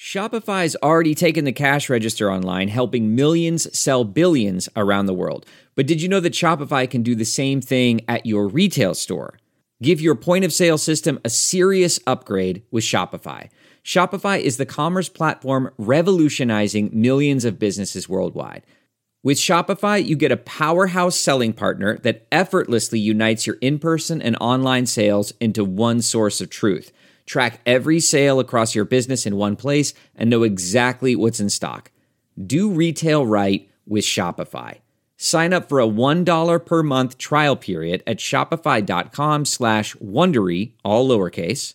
Shopify's already taken the cash register online, helping millions sell billions around the world. But did you know that Shopify can do the same thing at your retail store? Give your point of sale system a serious upgrade with Shopify. Shopify is the commerce platform revolutionizing millions of businesses worldwide. With Shopify, you get a powerhouse selling partner that effortlessly unites your in person and online sales into one source of truth. Track every sale across your business in one place and know exactly what's in stock. Do retail right with Shopify. Sign up for a $1 per month trial period at shopify.com slash Wondery, all lowercase.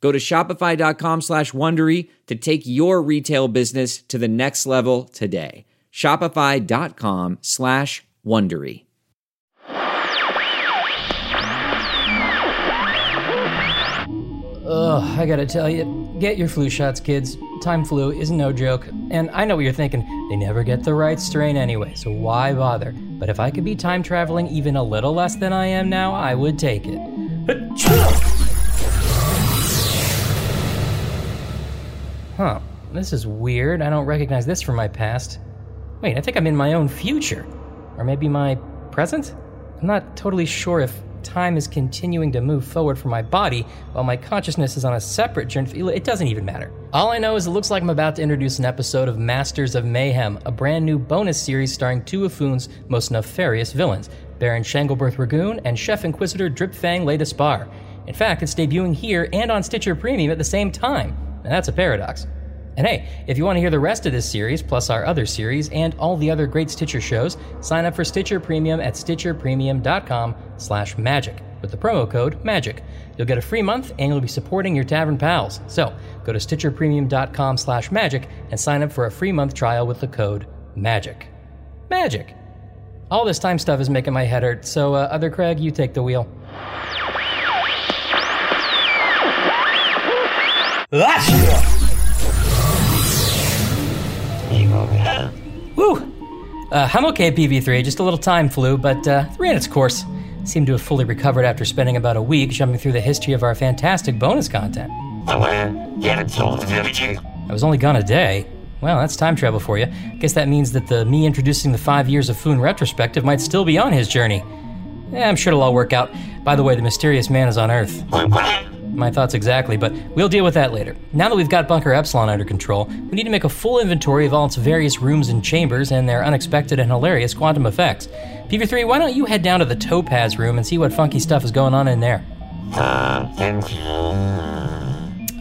Go to shopify.com slash Wondery to take your retail business to the next level today. Shopify.com slash Wondery. Ugh, I gotta tell you, get your flu shots, kids. Time flu is no joke. And I know what you're thinking, they never get the right strain anyway, so why bother? But if I could be time traveling even a little less than I am now, I would take it. Huh, this is weird. I don't recognize this from my past. Wait, I think I'm in my own future. Or maybe my present? I'm not totally sure if time is continuing to move forward for my body while my consciousness is on a separate journey. It doesn't even matter. All I know is it looks like I'm about to introduce an episode of Masters of Mayhem, a brand new bonus series starring two of Foon's most nefarious villains, Baron Shanglebirth Ragoon and Chef Inquisitor Dripfang Leda Spar. In fact, it's debuting here and on Stitcher Premium at the same time. And that's a paradox. And hey, if you want to hear the rest of this series, plus our other series, and all the other great Stitcher shows, sign up for Stitcher Premium at stitcherpremium.com slash magic with the promo code MAGIC. You'll get a free month and you'll be supporting your tavern pals. So go to stitcherpremium.com slash magic and sign up for a free month trial with the code MAGIC. Magic! All this time stuff is making my head hurt, so uh, Other Craig, you take the wheel. Woo! Uh, I'm okay, PV3. Just a little time flu, but uh, ran its course. Seemed to have fully recovered after spending about a week jumping through the history of our fantastic bonus content. I was only gone a day. Well, that's time travel for you. Guess that means that the me introducing the five years of Foon retrospective might still be on his journey. Yeah, I'm sure it'll all work out. By the way, the mysterious man is on Earth. My thoughts exactly, but we'll deal with that later. Now that we've got Bunker Epsilon under control, we need to make a full inventory of all its various rooms and chambers and their unexpected and hilarious quantum effects. PV3, why don't you head down to the Topaz room and see what funky stuff is going on in there?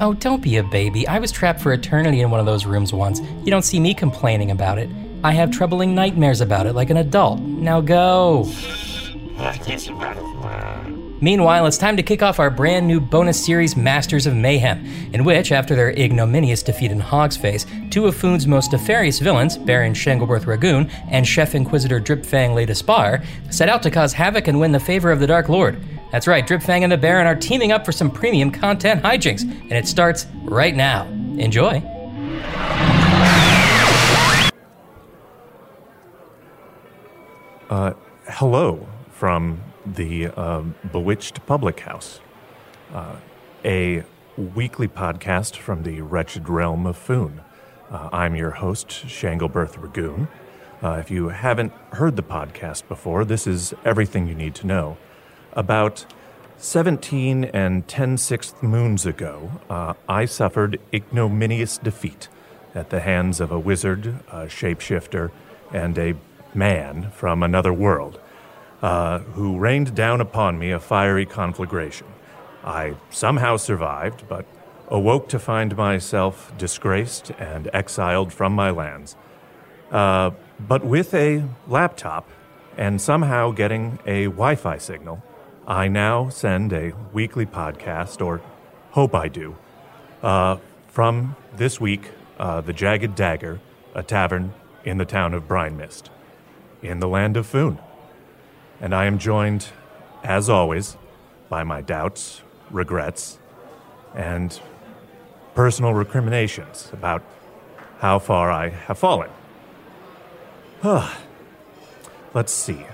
Oh, don't be a baby. I was trapped for eternity in one of those rooms once. You don't see me complaining about it. I have troubling nightmares about it like an adult. Now go. Meanwhile, it's time to kick off our brand new bonus series, Masters of Mayhem, in which, after their ignominious defeat in Hog's Face, two of Foon's most nefarious villains, Baron Shanglebirth Ragoon and Chef Inquisitor Dripfang Leda Spar, set out to cause havoc and win the favor of the Dark Lord. That's right, Dripfang and the Baron are teaming up for some premium content hijinks, and it starts right now. Enjoy. Uh, hello from the uh, Bewitched Public House, uh, a weekly podcast from the wretched realm of Foon. Uh, I'm your host, Shanglebirth Ragoon. Uh, if you haven't heard the podcast before, this is everything you need to know. About 17 and 10 sixth moons ago, uh, I suffered ignominious defeat at the hands of a wizard, a shapeshifter, and a man from another world uh, who rained down upon me a fiery conflagration. I somehow survived, but awoke to find myself disgraced and exiled from my lands. Uh, but with a laptop and somehow getting a Wi Fi signal, I now send a weekly podcast, or hope I do, uh, from this week, uh, The Jagged Dagger, a tavern in the town of Brine Mist, in the land of Foon. And I am joined, as always, by my doubts, regrets, and personal recriminations about how far I have fallen. Let's see.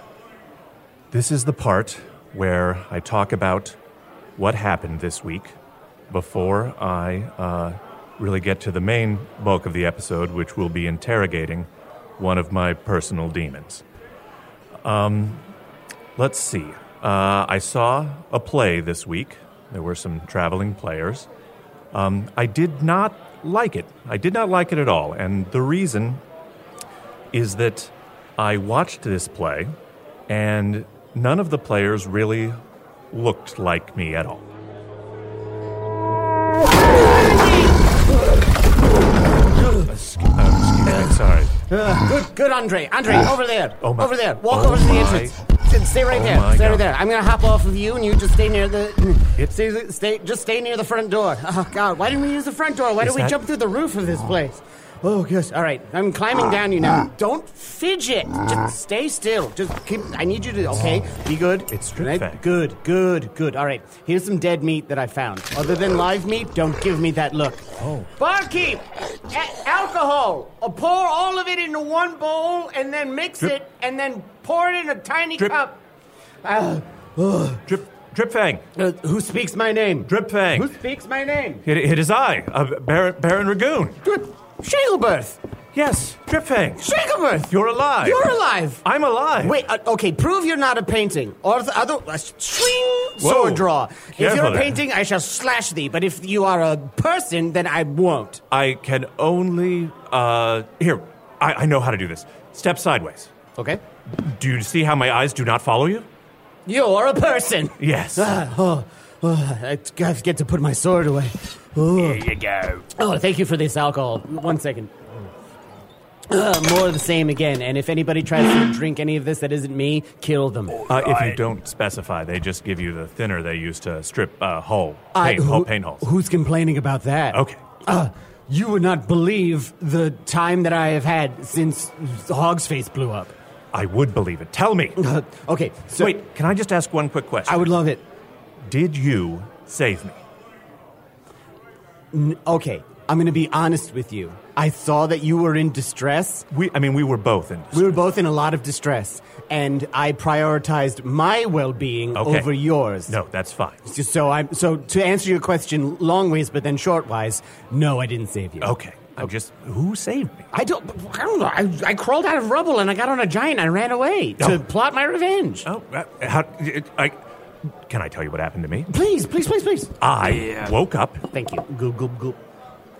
This is the part where I talk about what happened this week before I uh, really get to the main bulk of the episode, which will be interrogating one of my personal demons. Um, let's see. Uh, I saw a play this week. There were some traveling players. Um, I did not like it. I did not like it at all. And the reason is that I watched this play and none of the players really looked like me at all. Uh, excuse me, sorry. Uh, good, good, Andre. Andre, over there. Oh my- over there. Walk oh over to the entrance. Stay right Oh there. Stay right there. I'm gonna hop off of you, and you just stay near the. It- stay, stay, just stay near the front door. Oh God, why didn't we use the front door? Why did we that- jump through the roof of this place? Oh, yes. All right, I'm climbing down you now. Don't fidget. Just stay still. Just keep. I need you to. Okay, be good. It's strip? Good, good, good. All right. Here's some dead meat that I found. Other than live meat, don't give me that look. Oh. Barkeep, a- alcohol. Uh, pour all of it into one bowl and then mix Drip. it and then pour it in a tiny Drip. cup. Uh, Drip, Drip Fang. uh, who speaks my name? Drip Fang. Who speaks my name? It, it is I, uh, Baron, Baron Ragoon. Drip. Shagleberth. Yes, Drip Fang. You're alive. You're alive. I'm alive. Wait, uh, okay, prove you're not a painting. Or the other, uh, swing, sword draw. If you're a painting, I shall slash thee. But if you are a person, then I won't. I can only. Uh, here, I, I know how to do this. Step sideways. Okay? Do you see how my eyes do not follow you? You're a person. Yes. Ah, oh, oh, I get to put my sword away. Oh. Here you go. Oh, thank you for this alcohol. One second. Uh, more of the same again. And if anybody tries to drink any of this that isn't me, kill them. Uh, if you don't specify, they just give you the thinner they use to strip uh, hole, I- paint, hole, who- paint holes. Who's complaining about that? Okay. Uh, you would not believe the time that I have had since Hog's Face blew up. I would believe it. Tell me. Uh, okay, so Wait, can I just ask one quick question? I would love it. Did you save me? Okay, I'm going to be honest with you. I saw that you were in distress. We, I mean, we were both in. distress. We were both in a lot of distress, and I prioritized my well-being Okay. over yours. No, that's fine. So I'm so to answer your question long ways, but then short wise. No, I didn't save you. Okay. I'm just. Who saved me? I don't. I don't know. I, I crawled out of rubble and I got on a giant. and I ran away to Oh. plot my revenge. Oh, uh, how, I, can I tell you what happened to me? Please, please, please, please. I woke up. Thank you. Goop, goop, goop.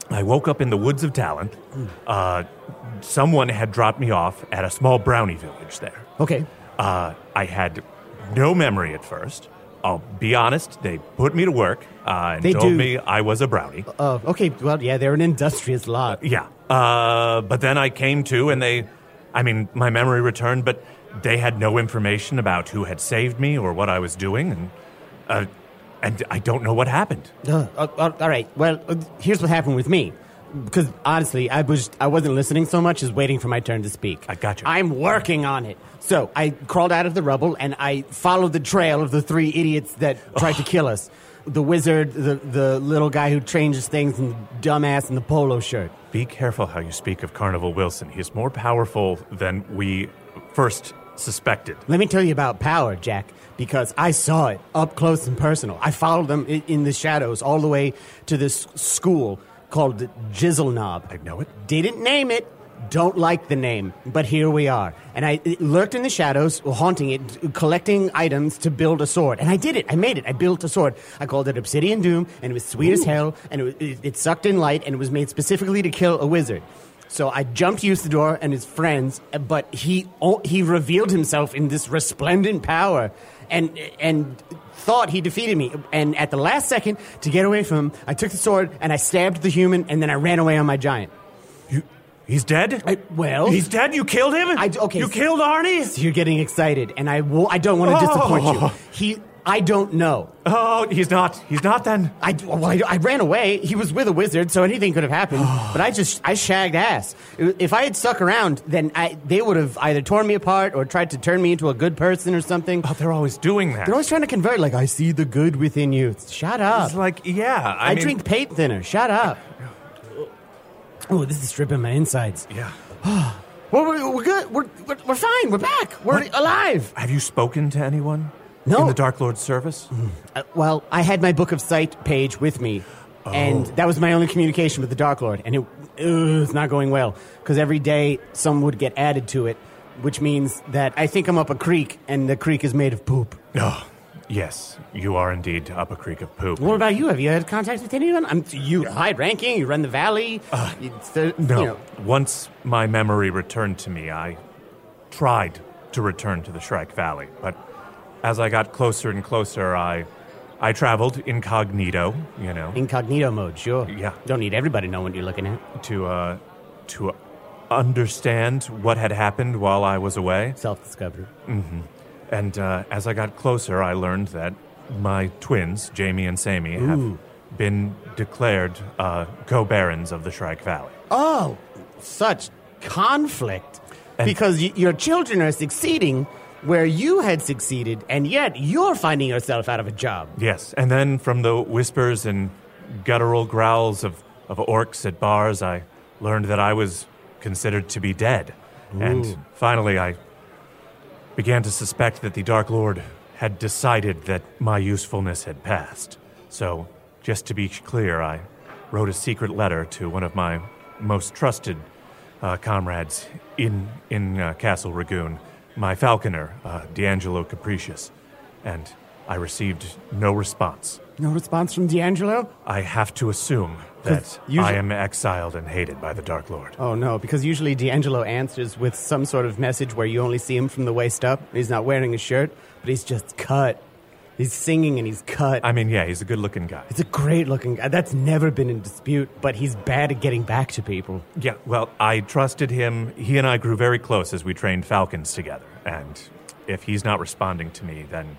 I woke up in the woods of Talent. Uh, someone had dropped me off at a small brownie village there. Okay. Uh, I had no memory at first. I'll be honest, they put me to work uh, and They told do. me I was a brownie. Uh, okay. Well, yeah, they're an industrious lot. Yeah. Uh, but then I came to, and they, I mean, my memory returned, but they had no information about who had saved me or what I was doing, and uh, and I don't know what happened. Uh, uh, uh, all right. Well, uh, here's what happened with me. Because honestly, I was I wasn't listening so much as waiting for my turn to speak. I got you. I'm working on it. So I crawled out of the rubble and I followed the trail of the three idiots that tried to kill us. The wizard, the the little guy who changes things, and the dumbass in the polo shirt. Be careful how you speak of Carnival Wilson. He is more powerful than we first suspected. Let me tell you about power, Jack, because I saw it up close and personal. I followed them i- in the shadows all the way to this school called the Jizzle Knob. I know it. Didn't name it. Don't like the name, but here we are. And I lurked in the shadows, haunting it, collecting items to build a sword. And I did it. I made it. I built a sword. I called it Obsidian Doom, and it was sweet as hell, and it, it, it sucked in light, and it was made specifically to kill a wizard. So I jumped Usidore and his friends, but he oh, he revealed himself in this resplendent power, and and thought he defeated me. And at the last second, to get away from him, I took the sword and I stabbed the human, and then I ran away on my giant. You, he's dead. I- well- he's dead. You killed him. I- okay, You s- killed Arnie. So you're getting excited, and I will, I don't want to disappoint you. Oh. He, I don't know. Oh, he's not. He's not. Then I, well, I, I ran away. He was with a wizard, so anything could have happened. but I just I shagged ass. If I had stuck around, then I, they would have either torn me apart or tried to turn me into a good person or something. oh, they're always doing that. They're always trying to convert. Like I see the good within you. Shut up. It's like, yeah. I, I, mean- drink paint thinner. Shut up. Oh, this is stripping my insides. Yeah. Well, we're, we're good. We're, we're, we're fine. We're back. We're What? alive. Have you spoken to anyone? No. In the Dark Lord's service? Uh, well, I had my Book of Sight page with me, and that was my only communication with the Dark Lord, and it uh, it's not going well because every day some would get added to it, which means that I think I'm up a creek, and the creek is made of poop. Oh, yes. You are indeed up a creek of poop. What about you? Have you had contact with anyone? I'm you high ranking. You run the valley. The- No. you know, Once my memory returned to me, I tried to return to the Shrike Valley, but as I got closer and closer, I I traveled incognito, you know, incognito mode. Sure. Yeah. Don't need everybody to know what you're looking at. to uh to understand what had happened while I was away. Self discovery. Mm-hmm. And uh, as I got closer, I learned that my twins, Jamie and Sammy, have been declared uh, co-barons of the Shrike Valley. Oh, such conflict. And- because y- your children are succeeding where you had succeeded, and yet you're finding yourself out of a job. Yes, and then from the whispers and guttural growls of, of orcs at bars, I learned that I was considered to be dead. And finally, I began to suspect that the Dark Lord had decided that my usefulness had passed. So, just to be clear, I wrote a secret letter to one of my most trusted uh, comrades in, in uh, Castle Ragoon, my falconer, uh, D'Angelo Capricious, and I received no response. No response from D'Angelo? I have to assume that usually- I am exiled and hated by the Dark Lord. Oh no, because usually D'Angelo answers with some sort of message where you only see him from the waist up. He's not wearing a shirt, but he's just cut. He's singing and he's cut. I mean, yeah, he's a good looking guy. He's a great looking guy. That's never been in dispute, but he's bad at getting back to people. Yeah, well, I trusted him. He and I grew very close as we trained falcons together. And if he's not responding to me, then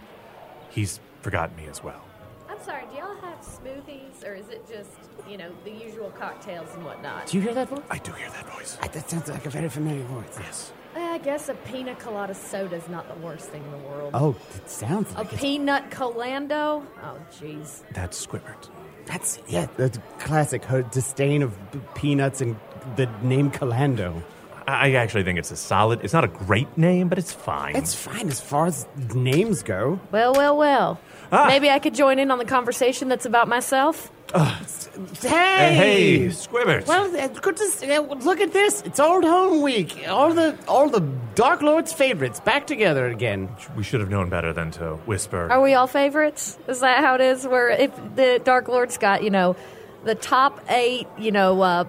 he's forgotten me as well. I'm sorry, do y'all have smoothies or is it just, you know, the usual cocktails and whatnot? Do you hear that voice? I do hear that voice. That sounds like a very familiar voice. Yes. I guess a pina colada soda is not the worst thing in the world. Oh, it sounds a it's peanut colando? Oh, jeez. That's Squibbert. That's yeah, that's classic. Her disdain of b- peanuts and the name Calando. I actually think it's a solid. It's not a great name, but it's fine. It's fine as far as names go. Well, well, well. Ah. Maybe I could join in on the conversation that's about myself. Hey, hey, Squibbert. Well, it's good to see. uh, Look at this. It's old home week. All the all the Dark Lord's favorites back together again. we should have known better than to whisper. Are we all favorites? Is that how it is? Where if the Dark Lord's got, you know, the top eight, you know, uh,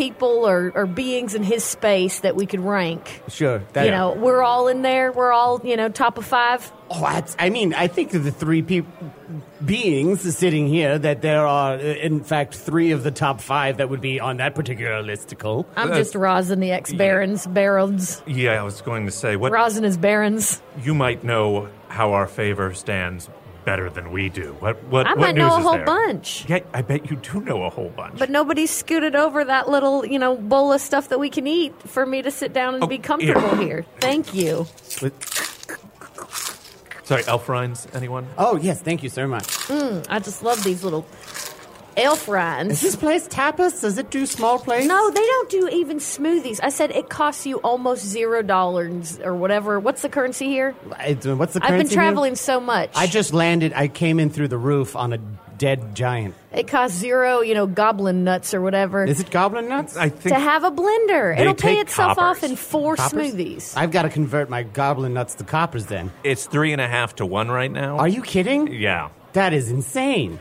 people or, or beings in his space that we could rank. Sure. That, You know, we're all in there. We're all, you know, top of five. Oh, that's, I mean, I think of the three peop beings sitting here that there are, uh, in fact, three of the top five that would be on that particular listicle. I'm just Rosin, the ex barons, barons. yeah, I was going to say what Rosin is barons. you might know how our favor stands better than we do. What what I what might know a is whole there? bunch. Yeah, I bet you do know a whole bunch. But nobody's scooted over that little, you know, bowl of stuff that we can eat for me to sit down and Oh, be comfortable here. here. Thank you. Sorry, elf rinds, anyone? Oh, yes, thank you so much. Mm, I just love these little elf Is this place tapas? Does it do small plates? No, they don't do even smoothies. I said it costs you almost zero dollars or whatever. What's the currency here? It's, uh, what's the I've been currency here? traveling so much. I just landed. I came in through the roof on a dead giant. it costs zero, you know, goblin nuts or whatever. Is it goblin nuts? I think to have a blender. It'll pay take itself off in four Coppers? smoothies. I've got to convert my goblin nuts to coppers then. it's three and a half to one right now. Are you kidding? Yeah. That is insane.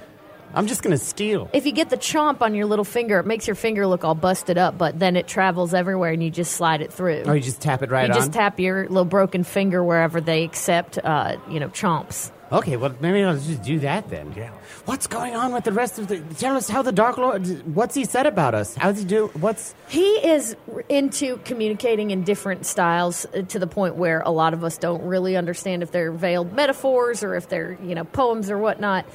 I'm just gonna steal. If you get the chomp on your little finger, it makes your finger look all busted up, but then it travels everywhere and you just slide it through. Or you just tap it right you on. just tap your little broken finger wherever they accept, uh, you know, chomps. Okay, well maybe I'll just do that then. Yeah. What's going on with the rest of the? Tell us how the Dark Lord. What's he said about us? How's he do? What's He is into communicating in different styles uh, to the point where a lot of us don't really understand if they're veiled metaphors or if they're, you know, poems or whatnot.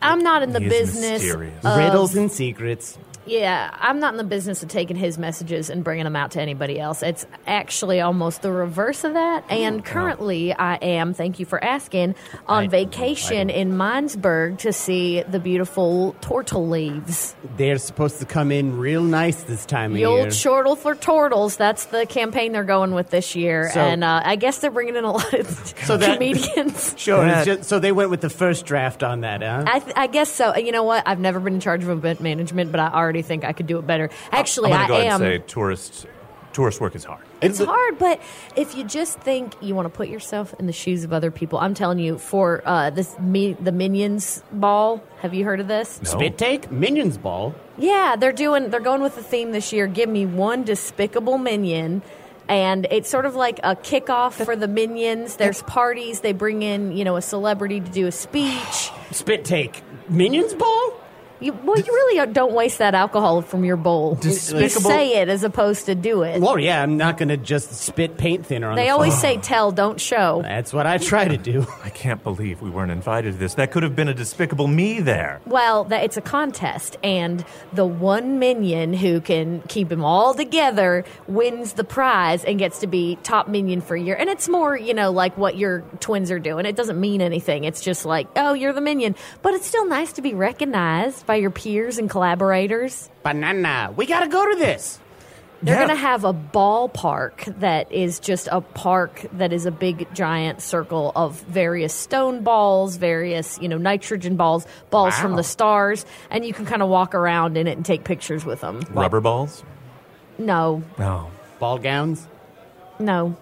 I'm not in the He is business. mysterious. of- riddles and secrets? Yeah, I'm not in the business of taking his messages and bringing them out to anybody else. It's actually almost the reverse of that. And currently, I am, thank you for asking, on I- vacation in Minesburg to see the beautiful tortle leaves. They're supposed to come in real nice this time of The year. old chortle for turtles. That's the campaign they're going with this year. So- and uh, I guess they're bringing in a lot of So that- comedians. Sure. It's just, so they went with the first draft on that, huh? I, th- I guess so. You know what? I've never been in charge of event management, but I already think I could do it better. Actually, I'm I gonna go am. and say tourist tourist work is hard. It's hard, but if you just think you want to put yourself in the shoes of other people, I'm telling you, for uh, this me, the Minions ball, have you heard of this? No. Spit take Minions Ball. Yeah, they're doing. They're going with the theme this year. Give me one despicable minion. And it's sort of like a kickoff for the minions. There's parties. They bring in, you know, a celebrity to do a speech. Spit take Minions Ball. You, well, you really don't waste that alcohol from your bowl. You say it as opposed to do it. Well, yeah, I'm not going to just spit paint thinner on They the always floor. say tell, don't show. That's what I try to do. I can't believe we weren't invited to this. That could have been a despicable me there. Well, that it's a contest, and the one minion who can keep them all together wins the prize and gets to be top minion for a year. And it's more, you know, like what your twins are doing. It doesn't mean anything. It's just like, oh, you're the minion. But it's still nice to be recognized by your peers and collaborators. Banana. We got to go to this. They're Yeah. going to have a ballpark that is just a park that is a big giant circle of various stone balls, various, you know, nitrogen balls, balls from the stars, and you can kind of walk around in it and take pictures with them. Rubber balls? No, No. Ball gowns. No.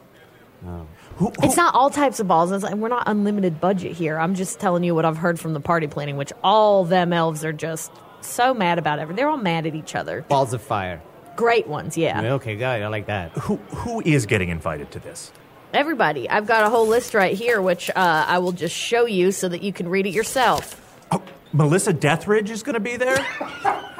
no. Who, who, It's not all types of balls. It's like, we're not unlimited budget here. I'm just telling you what I've heard from the party planning, which all them elves are just so mad about everything. They're all mad at each other. Balls of fire. Great ones, yeah. Okay, got it. I like that. who, who is getting invited to this? Everybody. I've got a whole list right here, which uh, I will just show you so that you can read it yourself. Oh, Melissa Deathridge is going to be there?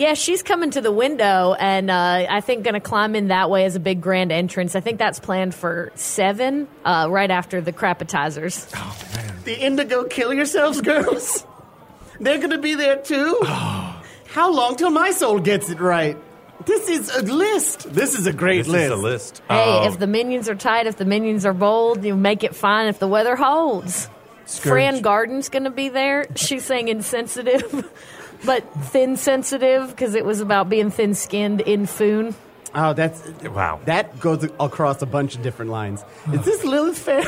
Yeah, she's coming to the window, and uh, I think going to climb in that way as a big grand entrance. I think that's planned for seven, uh, right after the crapatizers. Oh man, the Indigo Kill Yourselves girls. They're going to be there too. How long till my soul gets it right? This is a list. This is a great this list. is a list. Hey, Oh, if the minions are tight, if the minions are bold, you make it fine if the weather holds. Fran Garden's going to be there. She's saying insensitive, but thin sensitive because it was about being thin skinned in Foon. Oh, that's Wow. That goes across a bunch of different lines. Is this Lilith Fair?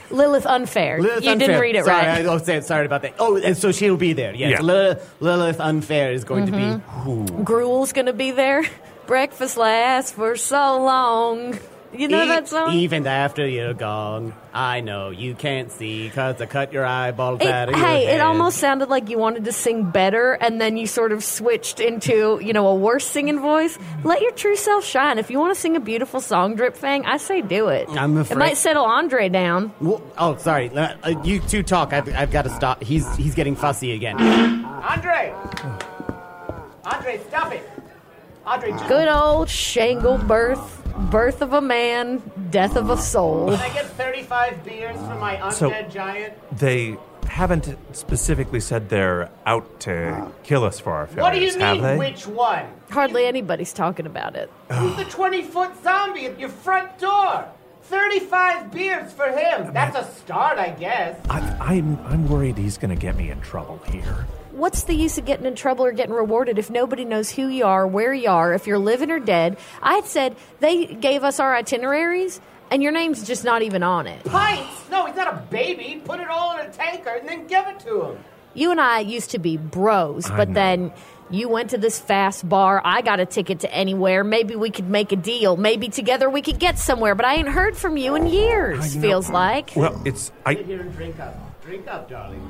Lilith Unfair. Lilith you Unfair. didn't read it sorry, right. I, oh, say- sorry about that. Oh, and so she'll be there. Yes, Yeah. Lilith, Lilith Unfair is going Mm-hmm. to be. Gruel's going to be there. Breakfast lasts for so long. You know E- that song? Even after you're gone, I know you can't see because I cut your eyeballs It- out of your hey, head. it almost sounded like you wanted to sing better, and then you sort of switched into, you know, a worse singing voice. Let your true self shine. If you want to sing a beautiful song, Drip Fang, I say do it. I'm afraid. It might settle Andre down. Well, oh, sorry. Uh, uh, you two talk. I've, I've got to stop. He's he's getting fussy again. Andre, Andre, stop it. Andre, just Good old Shangle birth, birth of a man, death of a soul. Can I get 35 beers for my undead So- giant? they haven't specifically said they're out to kill us for our failures, What do you have mean, they? which one? Hardly anybody's talking about it. Who's the 20 foot zombie at your front door. 35 beers for him. That's a start, I guess. I, I'm, I'm worried he's going to get me in trouble here. What's the use of getting in trouble or getting rewarded if nobody knows who you are, where you are, if you're living or dead? I had said they gave us our itineraries, and your name's just not even on it. Pints? No, he's not a baby. Put it all in a tanker and then give it to him. You and I used to be bros, I but know. then you went to this fast bar. I got a ticket to anywhere. Maybe we could make a deal. Maybe together we could get somewhere. But I ain't heard from you in years. Feels like. Well, it's I. Sit here and drink up. Drink up, darling.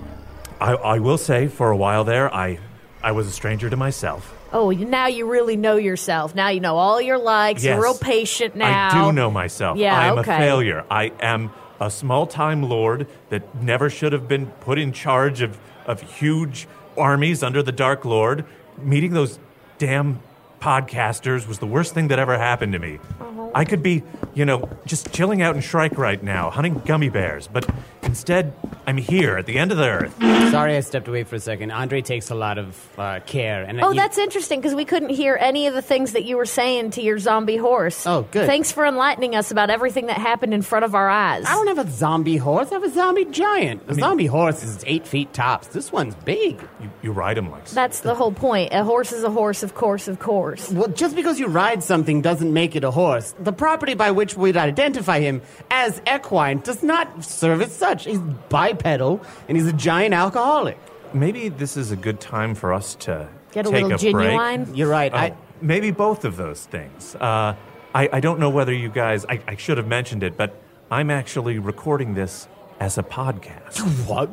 I, I will say, for a while there, I, I was a stranger to myself. Oh, now you really know yourself. Now you know all your likes. You're real patient now. I do know myself. Yeah, I am okay. a failure. I am a small time lord that never should have been put in charge of, of huge armies under the Dark Lord. Meeting those damn podcasters was the worst thing that ever happened to me. Uh-huh. I could be, you know, just chilling out in Shrike right now, hunting gummy bears, but instead, I'm here at the end of the earth. Sorry, I stepped away for a second. Andre takes a lot of uh, care, and Oh, you- that's interesting because we couldn't hear any of the things that you were saying to your zombie horse. Oh, good. Thanks for enlightening us about everything that happened in front of our eyes. I don't have a zombie horse. I have a zombie giant. A zombie horse is eight feet tops. This one's big. You, you ride him like That's the whole point. A horse is a horse, of course, of course. Well, just because you ride something doesn't make it a horse. The property by which we'd identify him as equine does not serve as such. He's bipedal and he's a giant alcoholic. Maybe this is a good time for us to Get a take little a break. genuine. You're right. Oh, I, maybe both of those things. Uh, I, I don't know whether you guys, I, I should have mentioned it, but I'm actually recording this as a podcast. what?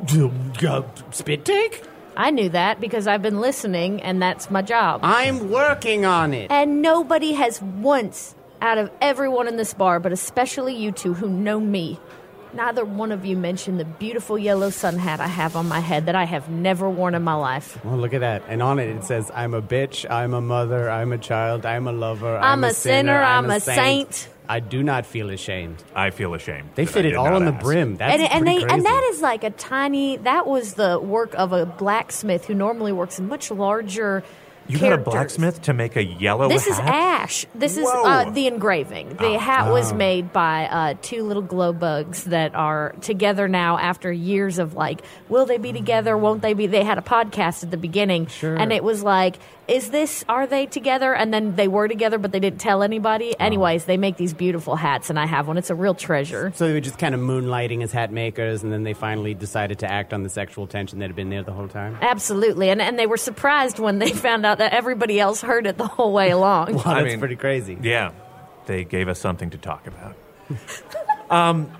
Uh, spit take? I knew that because I've been listening, and that's my job. I'm working on it. And nobody has once, out of everyone in this bar, but especially you two who know me, neither one of you mentioned the beautiful yellow sun hat I have on my head that I have never worn in my life. Well, look at that. And on it, it says, I'm a bitch, I'm a mother, I'm a child, I'm a lover, I'm I'm, a sinner, I'm a saint. saint. I do not feel ashamed. I feel ashamed. They fit I it all not on the ask. brim. That's and and they crazy. and that is like a tiny. That was the work of a blacksmith who normally works in much larger. You got a blacksmith to make a yellow This is ash. This is uh, the engraving. The hat was made by uh, two little glow bugs that are together now after years of like, will they be together? Won't they be? They had a podcast at the beginning, and it was like, is this? Are they together? And then they were together, but they didn't tell anybody. Anyways, they make these beautiful hats, and I have one. It's a real treasure. So they were just kind of moonlighting as hat makers, and then they finally decided to act on the sexual tension that had been there the whole time. Absolutely, and and they were surprised when they found out that everybody else heard it the whole way along. Wow, I that's mean- pretty crazy. Yeah, they gave us something to talk about. um,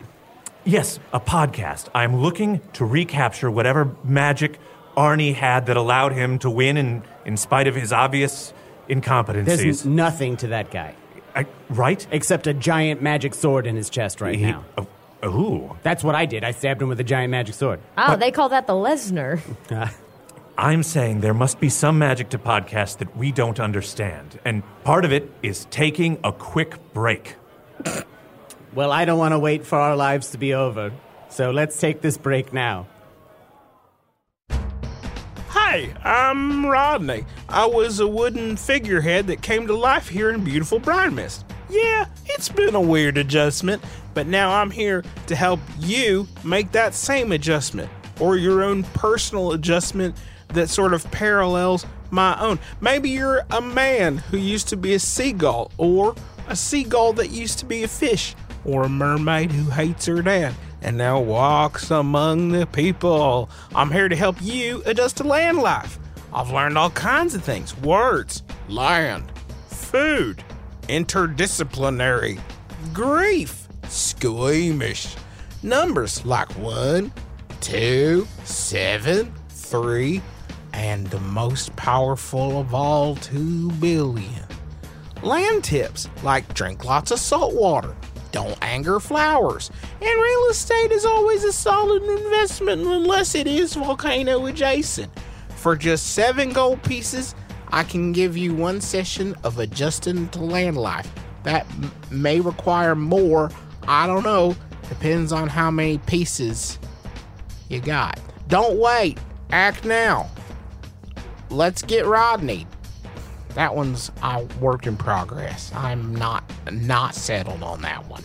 yes, a podcast. I'm looking to recapture whatever magic Arnie had that allowed him to win in, in spite of his obvious There's incompetencies. n- nothing to that guy I, right? except a giant magic sword in his chest right He- now. oh, ooh. That's what I did. I stabbed him with a giant magic sword. Oh, they call that the Lesnar. I'm saying there must be some magic to podcasts that we don't understand. And part of it is taking a quick break. Well, I don't want to wait for our lives to be over. So let's take this break now. Hi, I'm Rodney. I was a wooden figurehead that came to life here in beautiful Brine Mist. Yeah, it's been a weird adjustment, but now I'm here to help you make that same adjustment or your own personal adjustment that sort of parallels my own. Maybe you're a man who used to be a seagull, or a seagull that used to be a fish, or a mermaid who hates her dad and now walks among the people. I'm here to help you adjust to land life. I've learned all kinds of things words, land, food, interdisciplinary, grief, squeamish, numbers like one, two, seven, three, and the most powerful of all, two billion. Land tips like drink lots of salt water, don't anger flowers, and real estate is always a solid investment unless it is volcano adjacent. For just seven gold pieces, I can give you one session of adjusting to land life. That m- may require more, I don't know, depends on how many pieces you got. Don't wait, act now. Let's get Rodney. That one's a work in progress. I'm not not settled on that one.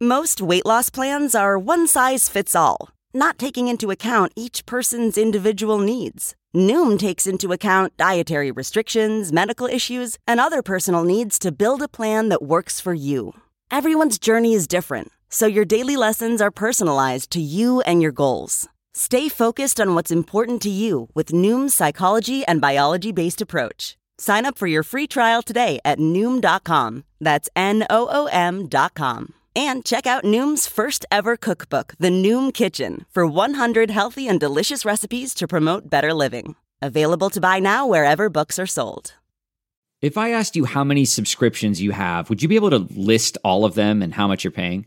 Most weight loss plans are one size fits all, not taking into account each person's individual needs. Noom takes into account dietary restrictions, medical issues, and other personal needs to build a plan that works for you. Everyone's journey is different, so your daily lessons are personalized to you and your goals. Stay focused on what's important to you with Noom's psychology and biology based approach. Sign up for your free trial today at Noom.com. That's N O O M.com. And check out Noom's first ever cookbook, The Noom Kitchen, for 100 healthy and delicious recipes to promote better living. Available to buy now wherever books are sold. If I asked you how many subscriptions you have, would you be able to list all of them and how much you're paying?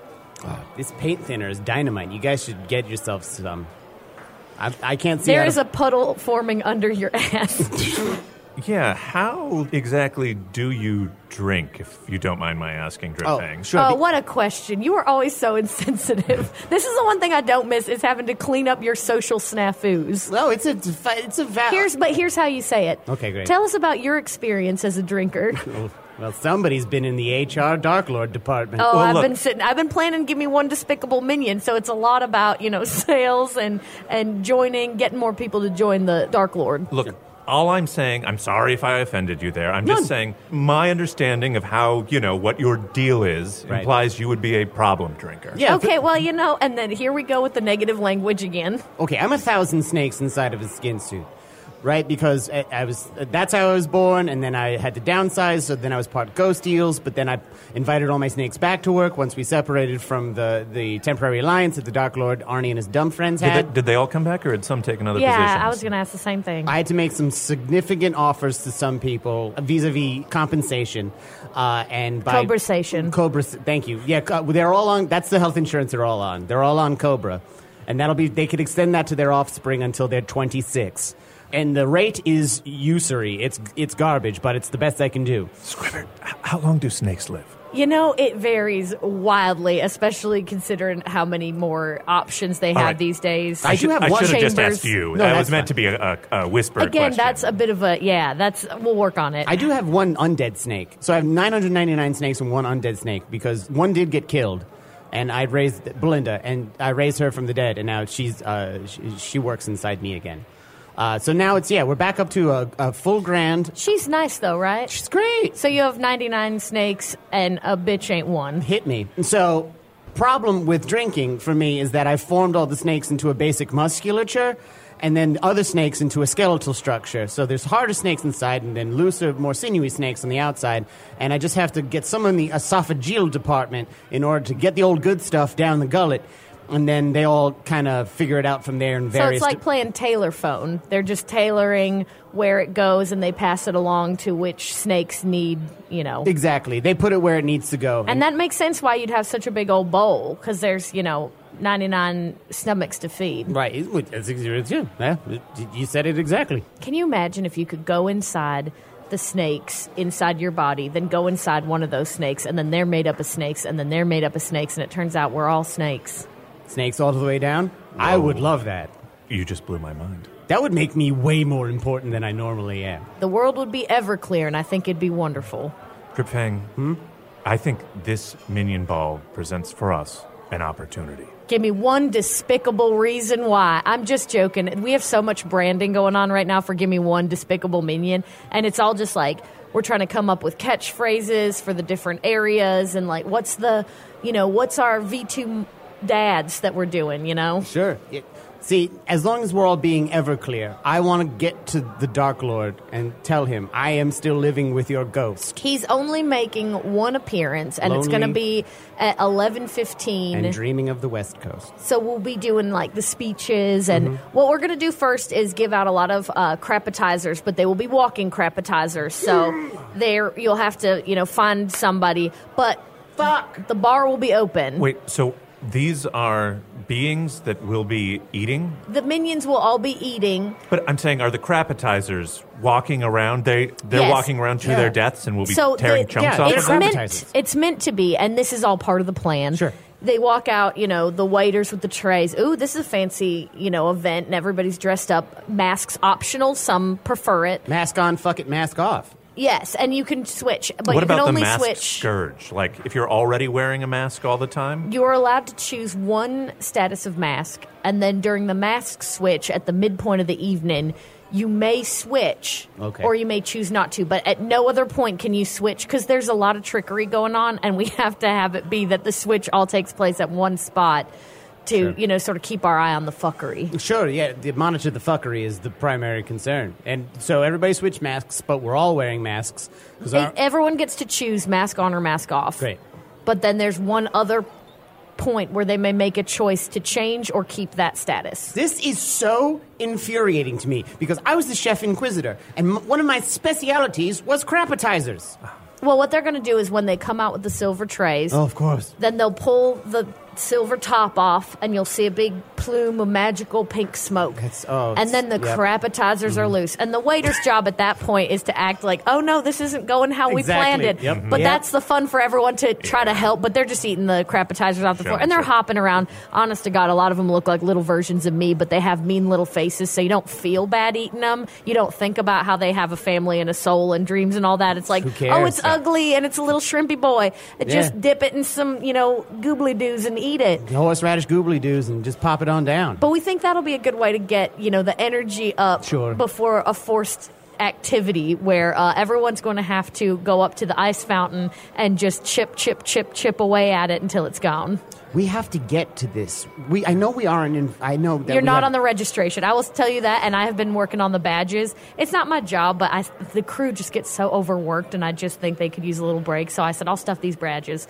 Oh, this paint thinner is dynamite. You guys should get yourselves some. I, I can't see. There out of- a puddle forming under your ass. Yeah, how exactly do you drink, if you don't mind my asking, Drip Oh, Fang? sure. oh, be- what a question. You are always so insensitive. this is the one thing I don't miss is having to clean up your social snafus. No, it's a it's a va- Here's but here's how you say it. Okay, great. Tell us about your experience as a drinker. Oh. Well, somebody's been in the HR Dark Lord department. Oh, Well, I've look- been sitting. I've been planning. To give me one despicable minion. So it's a lot about you know sales and and joining, getting more people to join the Dark Lord. Look, all I'm saying, I'm sorry if I offended you there. I'm just None. saying my understanding of how, you know, what your deal is Right. implies you would be a problem drinker. Yeah. Okay, well you know, and then here we go with the negative language again. Okay, I'm a thousand snakes inside of a skin suit, right? Because I, I was that's how I was born, and then I had to downsize. So then I was part ghost eels, but then I invited all my snakes back to work once we separated from the the temporary alliance that the Dark Lord Arnie and his dumb friends Did had. they, did they all come back, or did some take another Yeah, position? I was going to ask the same thing. I had to make some significant offers to some people vis-a-vis compensation, uh, and by Cobra-sation. Cobra, thank you. Yeah, they're all on. That's the health insurance they're all on. They're all on Cobra, and that'll be. They could extend that to their offspring until they're 26. And the rate is usury. It's it's garbage, but it's the best I can do. Squibbert, h- how long do snakes live? You know, it varies wildly, especially considering how many more options they have right. these days. I do have I one- should have just asked you. No, that that's was meant fine. to be a, a, a whisper Again, question. that's a bit of a yeah. That's we'll work on it. I do have one undead snake. So I have 999 snakes and one undead snake because one did get killed. And I raised Belinda, and I raised her from the dead, and now she's uh, she, she works inside me again. Uh, so now it's yeah, we're back up to a, a full grand. She's nice though, right? She's great. So you have 99 snakes and a bitch ain't one. Hit me. So problem with drinking for me is that I formed all the snakes into a basic musculature. And then other snakes into a skeletal structure. So there's harder snakes inside, and then looser, more sinewy snakes on the outside. And I just have to get some in the esophageal department in order to get the old good stuff down the gullet. And then they all kind of figure it out from there in So it's like playing tailor phone. They're just tailoring where it goes and they pass it along to which snakes need, you know. exactly. They put it where it needs to go. And that makes sense why you'd have such a big old bowl because there's, you know, 99 stomachs to feed. right. It- it's- it's- yeah, yeah, you said it exactly. Can you imagine if you could go inside the snakes inside your body, then go inside one of those snakes, and then they're made up of snakes, and then they're made up of snakes, and it turns out we're all snakes? Snakes all the way down. I would love that. You just blew my mind. That would make me way more important than I normally am. The world would be ever clear, and I think it'd be wonderful. Dripfang, Hmm? I think this minion ball presents for us an opportunity. Give me one despicable reason why. I'm just joking. We have so much branding going on right now for Give Me One Despicable Minion, and it's all just like we're trying to come up with catchphrases for the different areas and like what's the, you know, what's our V2 dads that we're doing, you know? Sure. See, as long as we're all being ever clear, I want to get to the Dark Lord and tell him I am still living with your ghost He's only making one appearance, and it's going to Lonely. be at 11:15. and dreaming of the West Coast. So we'll be doing like the speeches, and Mm-hmm. what we're going to do first is give out a lot of uh, crapatizers, but they will be walking crapatizers. So there, you'll have to you know find somebody, but fuck, the bar will be open. Wait, so these are beings that will be eating. The minions will all be eating. But I'm saying, are the crapatizers walking around? They they're Yes. walking around to Yeah. their deaths, and will be So tearing the- chunks yeah, off they're it's of them. meant appetizers. it's meant to be and this is all part of the plan Sure. they walk out you know the waiters with the trays ooh this is a fancy you know event and everybody's dressed up masks optional some prefer it Mask on, fuck it, mask off. Yes and you can switch but what you about can the only mask switch scourge? Like, if you're already wearing a mask all the time, you're allowed to choose one status of mask and then during the mask switch at the midpoint of the evening you may switch Okay. or you may choose not to but at no other point can you switch because there's a lot of trickery going on and we have to have it be that the switch all takes place at one spot to Sure. you know sort of keep our eye on the fuckery Sure, yeah, the monitor the fuckery is the primary concern. And so everybody switch masks, but we're all wearing masks. everyone gets to choose mask on or mask off Great. but then there's one other point where they may make a choice to change or keep that status This is so infuriating to me because I was the chef inquisitor, and m- one of my specialities was crapatizers. Well, what they're going to do is when they come out with the silver trays, Oh, of course. then they'll pull the silver top off, and you'll see a big plume of magical pink smoke. That's- oh, and then the it's- yep. crapatizers are loose. And the waiter's job at that point is to act like, oh no, this isn't going how we planned it. Yep. But Yep. that's the fun for everyone to try to help. But they're just eating the crapatizers off the Sure, floor. And they're sure. hopping around. Honest to God, a lot of them look like little versions of me, but they have mean little faces, so you don't feel bad eating them. You don't think about how they have a family and a soul and dreams and all that. It's like, oh, it's ugly and it's a little shrimpy boy. Just Yeah. dip it in some, you know, goobly doos and eat it. The horseradish goobly doos and just pop it on down. But we think that'll be a good way to get, you know, the energy up Sure. before a forced activity where uh, everyone's going to have to go up to the ice fountain and just chip, chip, chip, chip away at it until it's gone. we have to get to this. We, I know we aren't in. I know that You're not have- on the registration. I will tell you that, and I have been working on the badges. It's not my job, but I, the crew just gets so overworked, and I just think they could use a little break. So I said, I'll stuff these badges.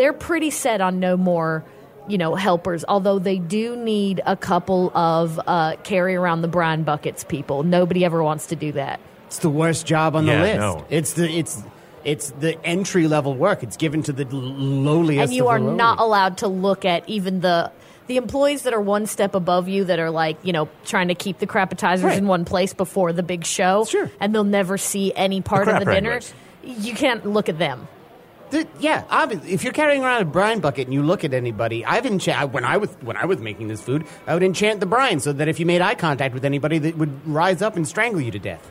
They're pretty set on no more, you know, helpers. Although they do need a couple of uh, carry around the brine buckets people. Nobody ever wants to do that. It's the worst job on Yeah, the list. no. It's the it's it's the entry level work. It's given to the l- lowliest. and you of are the lowly. not allowed to look at even the the employees that are one step above you that are like you know trying to keep the crapatizers Right. in one place before the big show Sure. and they'll never see any part of the dinner wranglers. you can't look at them The- yeah, obviously, if you're carrying around a brine bucket and you look at anybody, I've enchant when I was when I was making this food, I would enchant the brine so that if you made eye contact with anybody, that would rise up and strangle you to death.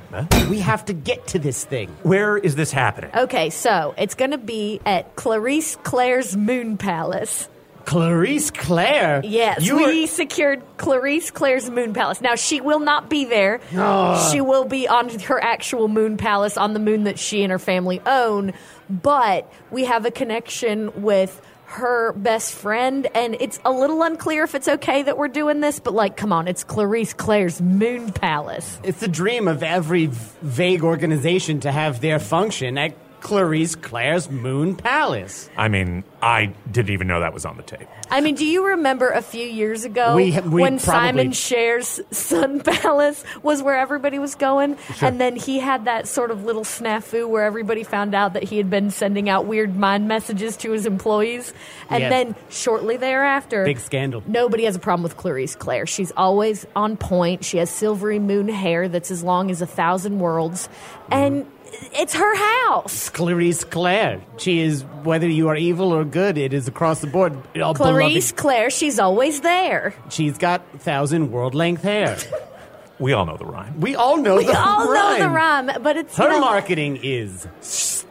We have to get to this thing. where is this happening? okay so it's going to be at clarice claire's moon palace Clarice Claire. Yes, you we are- secured Clarice Claire's moon palace. Now she will not be there. Ah. She will be on her actual moon palace on the moon that she and her family own. But we have a connection with her best friend, and it's a little unclear if it's okay that we're doing this. But like, come on, it's Clarice Claire's moon palace. It's the dream of every v- vague organization to have their function at Clarice Claire's Moon Palace. I mean, I didn't even know that was on the tape. I mean, do you remember a few years ago We- we when probably- Simon Cher's Sun Palace was where everybody was going? And then he had that sort of little snafu where everybody found out that he had been sending out weird mind messages to his employees. And Yes. then shortly thereafter, Big scandal. Nobody has a problem with Clarice Claire. She's always on point. She has silvery moon hair that's as long as a thousand worlds. And it's her house. Clarice Claire. She is, whether you are evil or good, it is across the board. Oh, Clarice beloved. Claire, she's always there. She's got thousand world length hair. We all know the rhyme. We all know the rhyme. We the all rhyme. know the rhyme, but it's Her you know, marketing is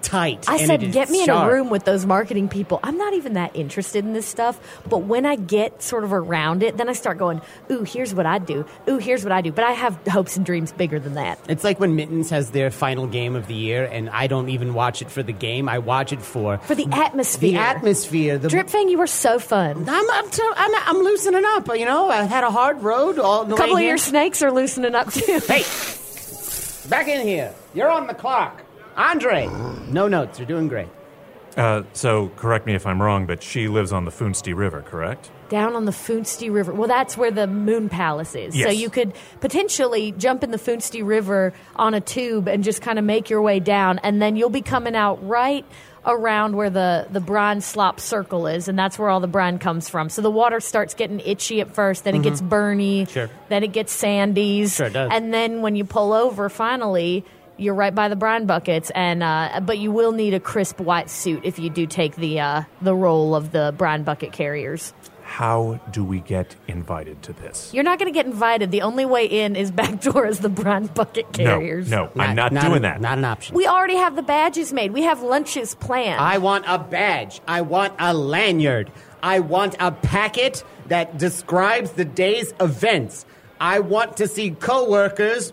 tight. I and said, it is get me in a room with those marketing people. I'm not even that interested in this stuff, but when I get sort of around it, then I start going, ooh, here's what I do. Ooh, here's what I do. But I have hopes and dreams bigger than that. It's like when Mittens has their final game of the year, and I don't even watch it for the game. I watch it for For the atmosphere. the atmosphere. The Drip Fang, you were so fun. I'm, I'm, t- I'm, I'm loosening up. You know, I had a hard road. All the A couple way of here. your snakes are loosening up too. Hey, back in here. You're on the clock, Andre. No notes. You're doing great. Uh, so, correct me if I'm wrong, but she lives on the Funsti River, correct? Down on the Funsti River. Well, that's where the Moon Palace is. Yes. So you could potentially jump in the Funsti River on a tube and just kind of make your way down, and then you'll be coming out right around where the the brine slop circle is, and that's where all the brine comes from. So the water starts getting itchy at first, then it gets burny, Mm-hmm. Sure. then it gets sandies, Sure it does. and then when you pull over, finally. You're right by the brine buckets, and uh, but you will need a crisp white suit if you do take the uh, the role of the brine bucket carriers. How do we get invited to this? You're not going to get invited. The only way in is back door as the brine bucket carriers. No, no, I'm not, doing an- that. Not an option. We already have the badges made. We have lunches planned. I want a badge. I want a lanyard. I want a packet that describes the day's events. I want to see coworkers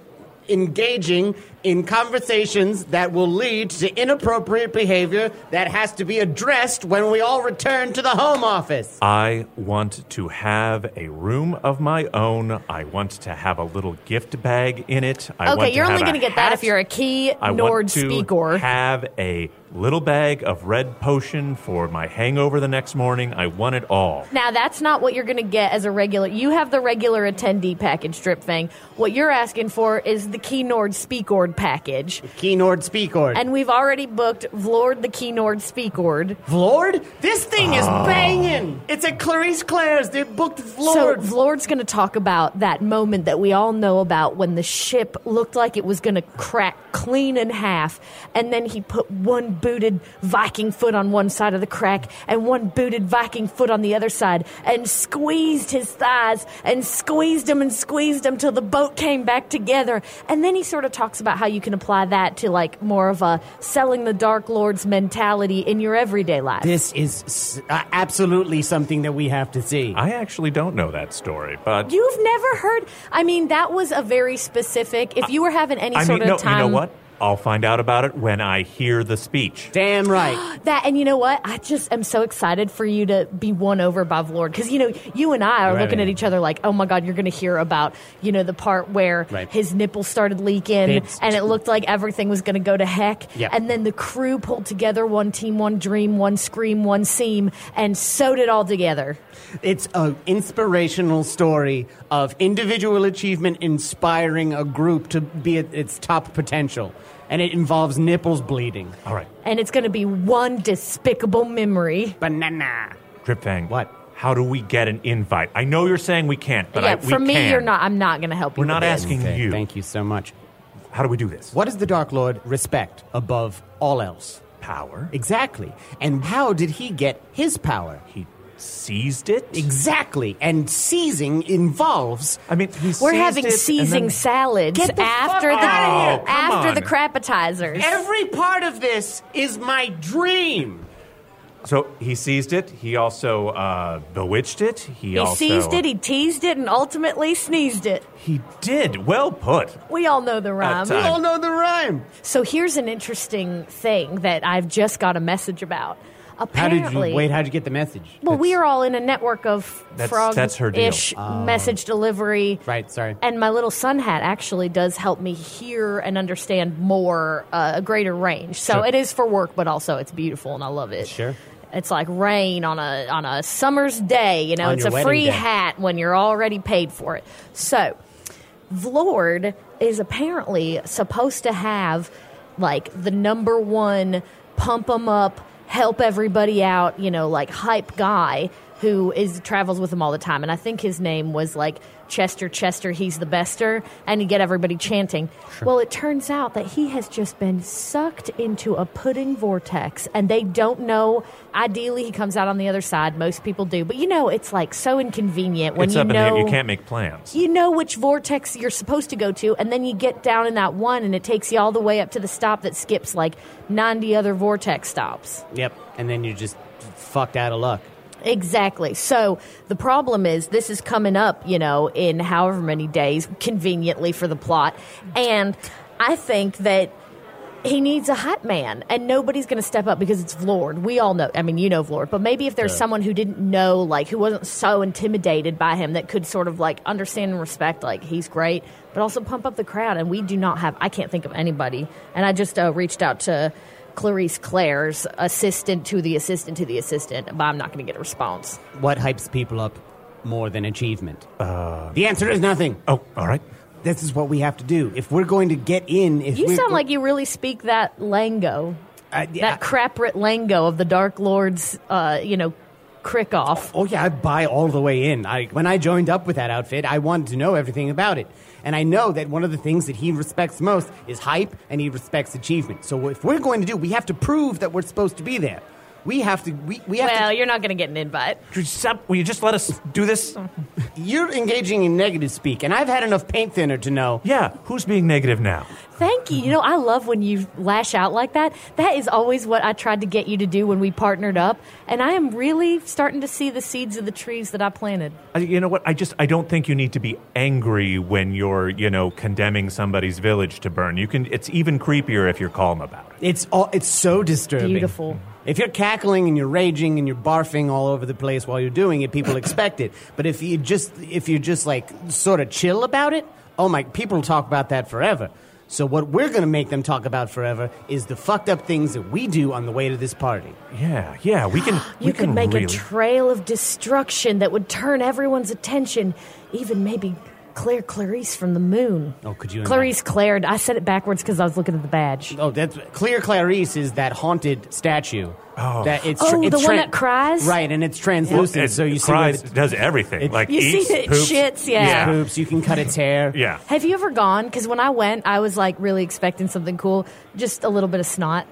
engaging in conversations that will lead to inappropriate behavior that has to be addressed when we all return to the home office. I want to have a room of my own. I want to have a little gift bag in it. I want okay, to you're only going to a get that if you're a key I Nord want to speaker. have a little bag of red potion for my hangover the next morning. I want it all. Now that's not what you're going to get as a regular. You have the regular attendee package, Drip Fang. What you're asking for is the Key Nord Speakord package, Key Nord Speakord. and we've already booked Vlord the Key Nord Speakord. Vlord? This thing is Oh. banging. It's at Clarice Claire's. They booked Vlord. So Vlord's going to talk about that moment that we all know about when the ship looked like it was going to crack clean in half, and then he put one booted Viking foot on one side of the crack and one booted Viking foot on the other side, and squeezed his thighs and squeezed them and squeezed them till the boat came back together. And then he sort of talks about how you can apply that to like more of a selling the Dark Lord's mentality in your everyday life. This is uh, absolutely something that we have to see. I actually don't know that story, but You've never heard? I mean, that was a very specific. If you were having any I sort mean, of no, time, you know what? I'll find out about it when I hear the speech. Damn right. that, and you know what? I just am so excited for you to be won over by Vlord because you know you and I are Right, looking right. at each other like, oh my god, you're going to hear about you know the part where Right. his nipples started leaking It's- and it looked like everything was going to go to heck. Yeah. And then the crew pulled together one team, one dream, one scream, one seam, and sewed it all together. It's an inspirational story of individual achievement inspiring a group to be at its top potential. And it involves nipples bleeding. All right, And it's going to be one despicable memory. Banana. Dripfang. What? How do we get an invite? I know you're saying we can't, but yeah, I, we for me, can. you're not. I'm not going to help you. We're not this. asking you. Thank you so much. How do we do this? What does the Dark Lord respect above all else? power? Exactly. And how did he get his power? He seized it. Exactly. And seizing involves I mean, he We're seized having it and seizing then- salads Get the after fuck the outta here. Oh, come after on. the crap appetizers. every part of this is my dream. So he seized it. He also uh, bewitched it. He, he also seized it, he teased it, and ultimately sneezed it. He did. Well put. We all know the rhyme. time. We all know the rhyme. So here's an interesting thing that I've just got a message about. How Apparently, did you wait? How did you get the message? well, we are all in a network of That's- frog that's her deal. ish message delivery. Right. Sorry. And my little sun hat actually does help me hear and understand more, uh, a greater range. So Sure. it is for work, but also it's beautiful and I love it. Sure. It's like rain on a on a summer's day. You know, On it's a free day. hat when you're already paid for it. So, Vlord is apparently supposed to have like the number one pump 'em up, help everybody out, you know, like hype guy who is travels with him all the time. And I think his name was like Chester Chester, he's the bester, and you get everybody chanting. Well, it turns out that he has just been sucked into a pudding vortex, and they don't know. Ideally, he comes out on the other side. Most people do, but you know, it's like so inconvenient when it's you up know in the. You can't make plans. you know which vortex you're supposed to go to, and then you get down in that one, and it takes you all the way up to the stop that skips like 90 other vortex stops. Yep. And then you're just fucked out of luck. Exactly. So the problem is this is coming up, you know, in however many days, conveniently for the plot. And I think that he needs a hot man, and nobody's going to step up because it's Vlord. We all know. I mean, you know Vlord, but maybe if there's someone who didn't know, like who wasn't so intimidated by him, that could sort of like understand and respect, like he's great, but also pump up the crowd. And we do not have. I can't think of anybody. And I just uh, reached out to Clarice Claire's assistant to the assistant to the assistant, but I'm not going to get a response. What hypes people up more than achievement? Uh, the answer is nothing. Oh, all right. This is what we have to do. If we're going to get in, if You we're sound go- like you really speak that lingo. Uh, yeah. That craprit Lango of the Dark Lord's, uh, you know, crick off. Oh yeah, I buy all the way in. I when I joined up with that outfit, I wanted to know everything about it. And I know that one of the things that he respects most is hype and he respects achievement. So if we're going to do, we have to prove that we're supposed to be there. We have to we, we have Well, to you're not going to get an invite. Stop. Will you just let us do this? You're engaging in negative speak and I've had enough paint thinner to know. Yeah. Who's being negative now? Thank you. You know, I love when you lash out like that. That is always what I tried to get you to do when we partnered up. And I am really starting to see the seeds of the trees that I planted. I- You know what? I just I don't think you need to be angry when you're you know condemning somebody's village to burn. You can. It's even creepier if you're calm about it. It's all it's so disturbing. Beautiful. If you're cackling and you're raging and you're barfing all over the place while you're doing it, people expect it. But if you just if you're just like sort of chill about it, oh my, people talk about that forever. So what we're going to make them talk about forever is the fucked up things that we do on the way to this party. Yeah. Yeah. We can. You we could can make really, a trail of destruction that would turn everyone's attention, even maybe Claire Clarice from the moon. Oh, could you Clarice Claire. I said it backwards because I was looking at the badge. Oh, that's Clear Clarice is that haunted statue. Oh. that it's Oh, it's the one that cries? right? And it's translucent, It so you see where cries, the- does everything. it- like You see eats, it poops. shits, yeah. Yeah. poops. You can cut its hair. Yeah. Have you ever gone? Because when I went, I was like really expecting something cool. Just a little bit of snot.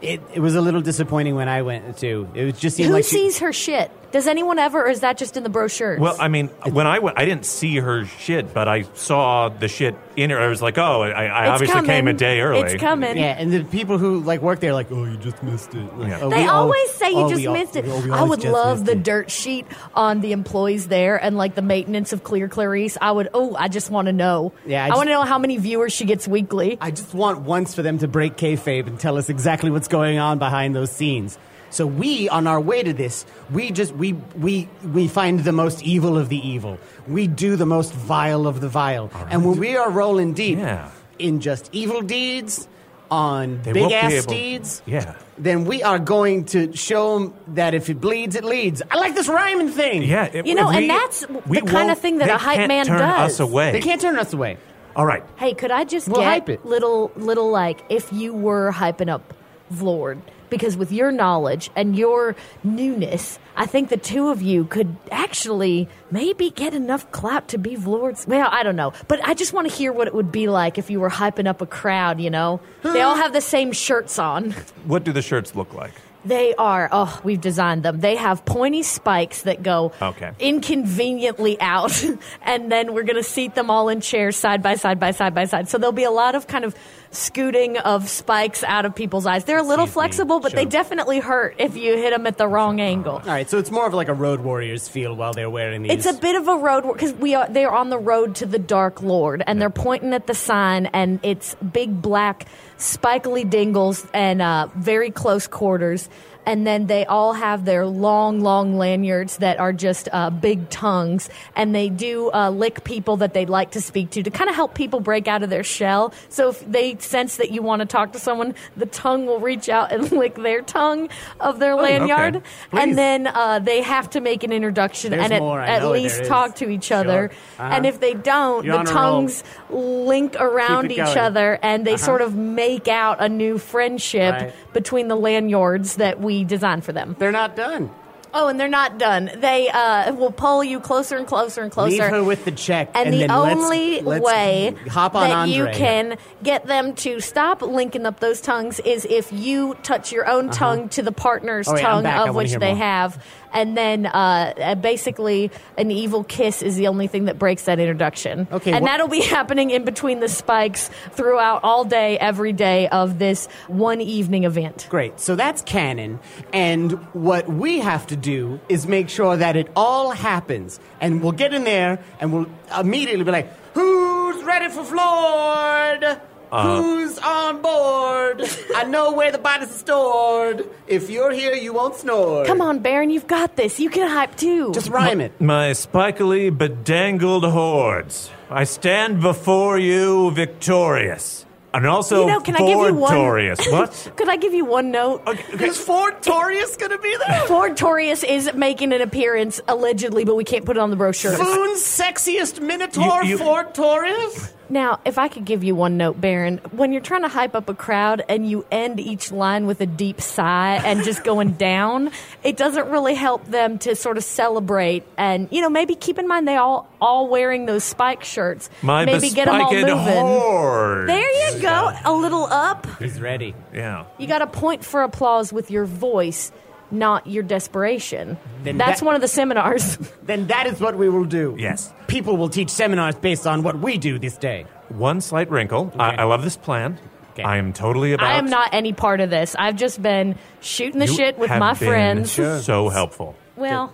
It, it was a little disappointing when I went too. It was just seemed Who like she- sees her shit? Does anyone ever, or is that just in the brochures? Well, I mean, when I went, I didn't see her shit, but I saw the shit in her. I was like, oh, I, I It's obviously coming. came a day early. It's coming. Yeah, and the people who like work there, are like, oh, you just missed it. Like, Yeah. "Oh, They we all- always say you oh, just we all- missed it. we I always would just love missed the it." dirt sheet on the employees there and like the maintenance of Clear Clarice. I would. Oh, I just want to know. Yeah, I I, just- want to know how many viewers she gets weekly. I just want once for them to break kayfabe and tell us exactly what's going on behind those scenes. So we, on our way to this, we just we we we find the most evil of the evil. We do the most vile of the vile. And when we are rolling deep Yeah. in just evil deeds, on They big ass able- deeds, Yeah. then we are going to show them that if it bleeds, it leads. I like this rhyming thing. Yeah. it- You know, we- and that's we the kind of thing that a hype can't man turn does. us away. They can't turn us away. All right. Hey, could I just We'll get hype it. little little like if you were hyping up Vlord? Because with your knowledge and your newness, I think the two of you could actually maybe get enough clout to be Vlord's. Well, I don't know, but I just want to hear what it would be like if you were hyping up a crowd. You know, they all have the same shirts on. What do the shirts look like? They are. Oh, we've designed them. They have pointy spikes that go Okay. inconveniently out, and then we're going to seat them all in chairs side by side by side by side. So there'll be a lot of kind of scooting of spikes out of people's eyes. They're a little Easy. flexible, but they definitely hurt if you hit them at the wrong angle. All right, so it's more of like a Road Warriors feel while they're wearing these. It's a bit of a road because we are they're on the road to the Dark Lord, and they're pointing at the sign, and it's big black spikily dingles and uh, very close quarters. And then they all have their long, long lanyards that are just uh, big tongues, and they do uh, lick people that they'd like to speak to to kind of help people break out of their shell. So if they sense that you want to talk to someone, the tongue will reach out and lick their tongue of their lanyard, okay. And then uh, they have to make an introduction There's and at, at least talk to each other. Sure. Uh-huh. And if they don't, You're the on a roll. tongues link around each going. other and they Uh-huh. sort of make out a new friendship Right. between the lanyards that we designed for them. They're not done. Oh, and they're not done. They uh, will pull you closer and closer and closer. Leave her with the check, And, and the then let's- only let's way hop on that you can get them to stop linking up those tongues is if you touch your own tongue to the partner's Oh, I'm tongue of which they more. have. And then uh, uh, basically, an evil kiss is the only thing that breaks that introduction. Okay, And wha- that'll be happening in between the spikes throughout all day, every day of this one evening event. Great. So that's canon. And what we have to do is make sure that it all happens. And we'll get in there and we'll immediately be like, who's ready for Flord? Uh, Who's on board? I know where the bodies are stored. If you're here, you won't snore. Come on, Baron, you've got this. You can hype too. Just rhyme it. My spikily bedangled hordes, I stand before you victorious. And also You know, can I give you one- Fortorious. What? Could I give you one note? Is Ford Torius going to be there? Ford Torius is making an appearance allegedly, but we can't put it on the brochure. Foon's sexiest Minotaur, You- you- Ford Torius? Now, if I could give you one note, Baron, when you're trying to hype up a crowd and you end each line with a deep sigh and just going down, it doesn't really help them to sort of celebrate and you know maybe keep in mind they all all wearing those spike shirts. My maybe get them all moving. horde. There you go, a little up. He's ready. Yeah. You got a point for applause with your voice, not your desperation. Then That's that- one of the seminars. Then that is what we will do. Yes. People will teach seminars based on what we do this day. One slight wrinkle. I, I love this plan. Okay. I am totally about. I am not any part of this. I've just been shooting the You shit with have my been friends. So helpful. Well,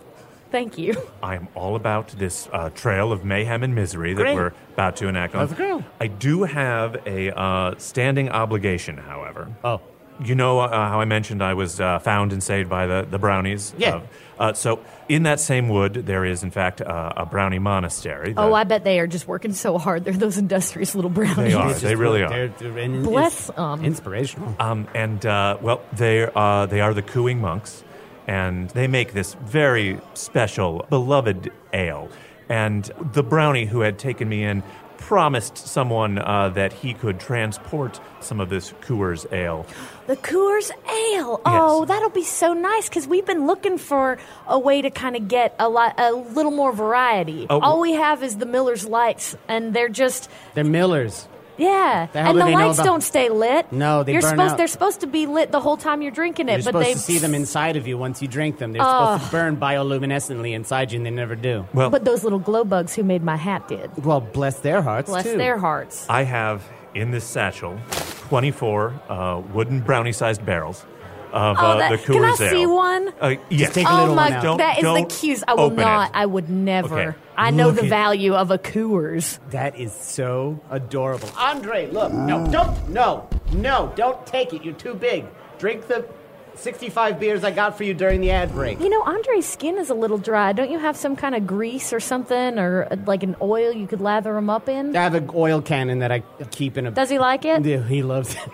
thank you. I am all about this uh, trail of mayhem and misery that Great. we're about to enact on. Let's go. I do have a uh, standing obligation, however. Oh. You know uh, how I mentioned I was uh, found and saved by the, the brownies? Yeah. Uh, uh, so, in that same wood, there is, in fact, uh, a brownie monastery. Oh, I bet they are just working so hard. They're those industrious little brownies. They are. It's They really are. they're- they're in- Bless it's 'em. Inspirational. Um, and uh, well, they uh, they are the cooing monks, and they make this very special, beloved ale. And the brownie who had taken me in promised someone uh, that he could transport some of this Coors ale. The Coors Ale. Oh, Yes. that'll be so nice because we've been looking for a way to kind of get a lot, a little more variety. Oh, All we have is the Miller's Lights, and they're just They're Millers. Yeah. The and the lights about- don't stay lit. No, they you're burn supposed. out. They're supposed to be lit the whole time you're drinking it, You're but supposed they to see them inside of you once you drink them. They're supposed to burn bioluminescently inside you, and they never do. Well, But those little glow bugs who made my hat did. Well, bless their hearts, Bless too. their hearts. I have in this satchel 24 uh, wooden brownie-sized barrels of Oh, uh, that- the can I ale. see one? Uh, yes. take a Oh little my! one out. Don't- that is the don't cutest. I will open it. not. I would never. Okay. I know Look the at- value of a Coors. That is so adorable. Andre, look. No, don't. No, no, don't take it. You're too big. Drink the 65 beers I got for you during the ad break. You know, Andre's skin is a little dry. Don't you have some kind of grease or something, or uh, like an oil you could lather him up in? I have an oil cannon that I keep in a. Does he like it? Yeah, he loves it.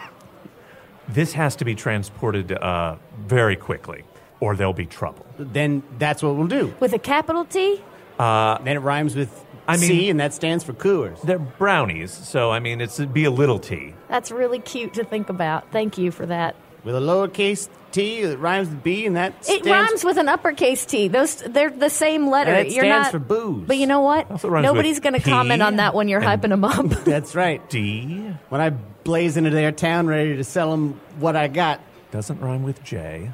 This has to be transported uh, very quickly, or there'll be trouble. then that's what we'll do. With a capital T? then it rhymes with I mean- C, and that stands for Coors. They're brownies, so I mean, it's be a little T. That's really cute to think about. Thank you for that. With a lowercase t that rhymes with B, and that It stands rhymes with an uppercase T. Those they're the same letter. And it You're stands not, for booze. But you know what? Also rhymes Nobody's with going to P comment on that when you're and- hyping them up. That's right. D When I blaze into their town ready to sell them what I got. doesn't rhyme with J.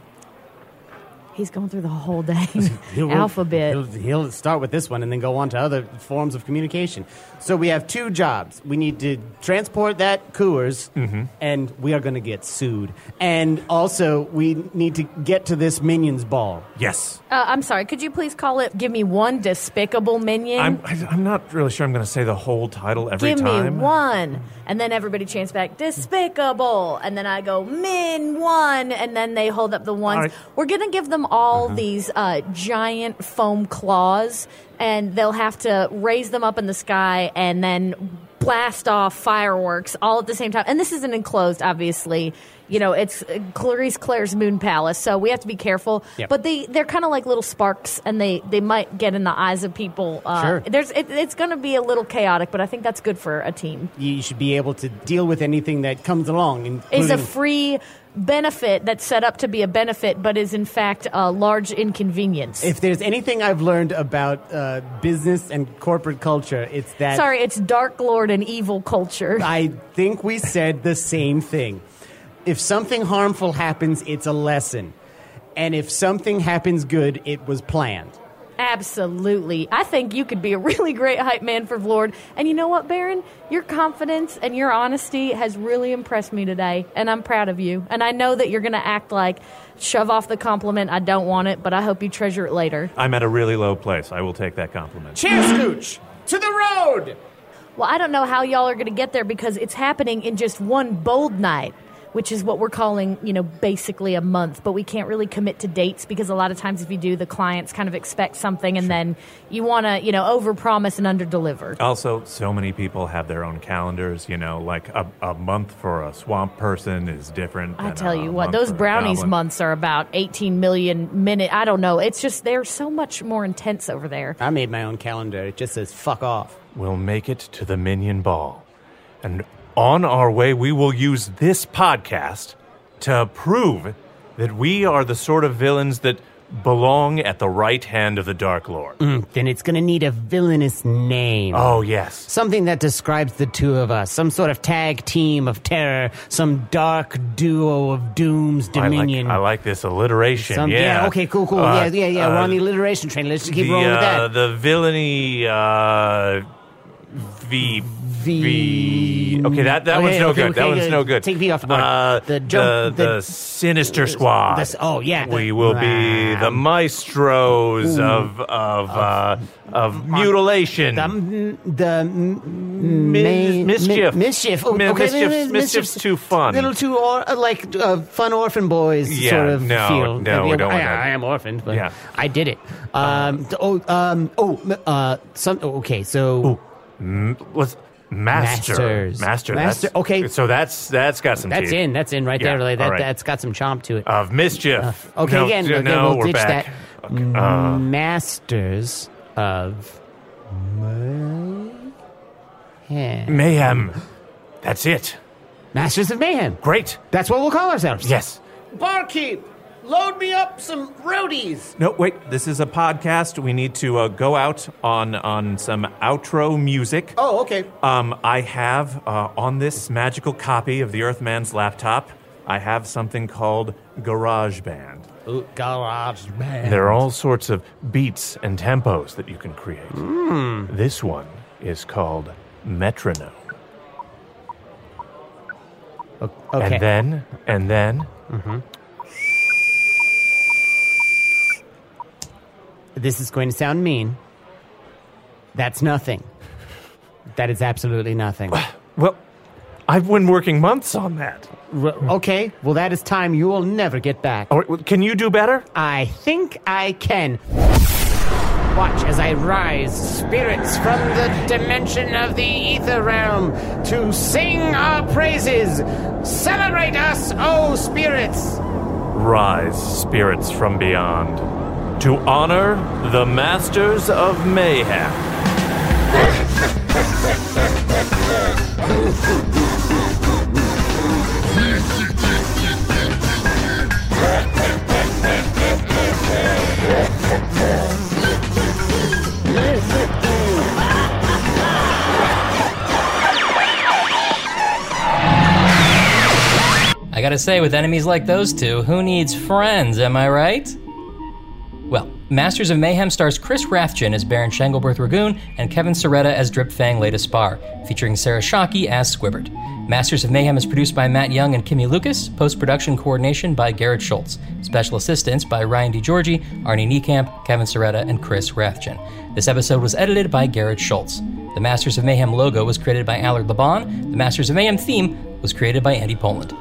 He's going through the whole day He'll- alphabet. He'll, he'll start with this one and then go on to other forms of communication. So we have two jobs. We need to transport that Coors, Mm-hmm. and we are going to get sued. And also, we need to get to this Minions ball. Yes, Uh, I'm sorry. Could you please call it? Give me one despicable minion. I'm. I- I'm not really sure. I'm going to say the whole title every Give time. me one, and then everybody chants back despicable, and then I go min one, and then they hold up the ones. All right. We're gonna give them all these uh, giant foam claws, and they'll have to raise them up in the sky and then blast off fireworks all at the same time. And this isn't enclosed, obviously. You know, it's uh, Clarice Claire's Moon Palace, so we have to be careful. Yep. But they they're kind of like little sparks, and they they might get in the eyes of people. Uh, Sure. There's it, it's going to be a little chaotic, but I think that's good for a team. You should be able to deal with anything that comes along. Is a free benefit that's set up to be a benefit, but is in fact a large inconvenience. if there's anything I've learned about uh, business and corporate culture, it's that Sorry, it's Dark Lord and evil culture. I think we said the same thing. If something harmful happens, it's a lesson. And if something happens good, it was planned. Absolutely. I think you could be a really great hype man for Vlord. And you know what, Baron? Your confidence and your honesty has really impressed me today, and I'm proud of you. And I know that you're going to act like shove off the compliment. I don't want it, but I hope you treasure it later. I'm at a really low place. I will take that compliment. Cheers, Scooch! To the road! Well, I don't know how y'all are going to get there because it's happening in just one bold night. Which is what we're calling, you know, basically a month. But we can't really commit to dates because a lot of times if you do, the clients kind of expect something and then you want to, you know, overpromise and underdeliver. Also, so many people have their own calendars. You know, like a, a month for a swamp person is different. I than tell a you what, those brownies months are about 18 million minute. I don't know. It's just they're so much more intense over there. I made my own calendar. It just says fuck off. We'll make it to the Minion Ball. And on our way, we will use this podcast to prove that we are the sort of villains that belong at the right hand of the Dark Lord. Then it's gonna need a villainous name. Oh, yes. Something that describes the two of us. Some sort of tag team of terror. Some dark duo of doom's I like, dominion. I like this alliteration. Some, yeah. Okay. Cool. Cool. Uh, yeah. Yeah. Yeah. We're uh, on the alliteration train. Let's just keep the, rolling with uh, that. the villainy, uh, V. V- Okay, that, that Okay, one's no okay, good. that okay, one's good. no good. Take V off the board. Uh, The jump- the, the- the Sinister Squad. this- oh, yeah, we will be the maestros of of uh, of mutilation. The, the Mi- mischief. mi- mischief. Oh, okay, mischief's- mischief's too fun. Little too or, uh, like uh, fun orphan boys Yeah, sort of no, feel. no, we I, don't want I, that. I am orphaned, but Yeah. I did it. Um, oh, um, oh, uh, some. oh, Okay, so Let's master, Masters. master. Master, that's- okay. So that's that's got some. that's teeth. in. That's in right Yeah, there. Like, that, right. That's got some chomp to it. of mischief. okay, no, again, no, okay, we'll we're ditch back. that. Okay, uh, Masters of Mayhem. mayhem. That's it. Masters of Mayhem. Great. That's what we'll call ourselves. Yes. Barkeep, load me up some roadies. No, wait. This is a podcast. We need to uh, go out on on some outro music. Oh, okay. Um, I have uh, on this magical copy of the Earthman's laptop. I have something called GarageBand. Ooh, garage band. There are all sorts of beats and tempos that you can create. This one is called Metronome. Okay. And then, and then, this is going to sound mean. That's nothing. That is absolutely nothing. well, I've been working months on that. Okay, well, that is time you will never get back. All right, well, can you do better? I think I can. Watch as I rise, spirits from the dimension of the ether realm, to sing our praises. Celebrate us, O spirits! Rise, spirits from beyond, to honor the masters of mayhem. I gotta say, with enemies like those two, who needs friends, am I right? Masters of Mayhem stars Chris Rathjen as Baron Shanglebirth Ragoon and Kevin Sciretta as Dripfang Leda Spar, featuring Sarah Shockey as Squibbert. Masters of Mayhem is produced by Matt Young and Kimmy Lucas, post production coordination by Garrett Schultz, special assistance by Ryan DiGiorgi, Arnie Niekamp, Kevin Sciretta, and Chris Rathjen. This episode was edited by Garrett Schultz. The Masters of Mayhem logo was created by Allard Laban. The Masters of Mayhem theme was created by Andy Poland.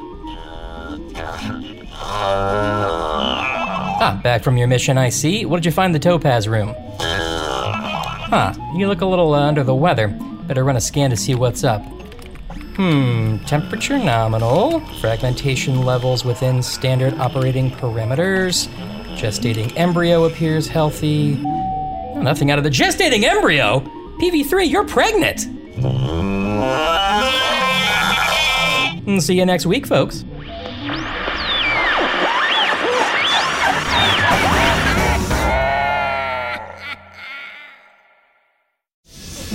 Ah. Ah, back from your mission, I see. What did you find in the Topaz room? Huh, you look a little uh, under the weather. Better run a scan to see what's up. Hmm, temperature nominal. Fragmentation levels within standard operating parameters. Gestating embryo appears healthy. Oh, nothing out of the gestating embryo! PV3, you're pregnant! Mm, See you next week, folks.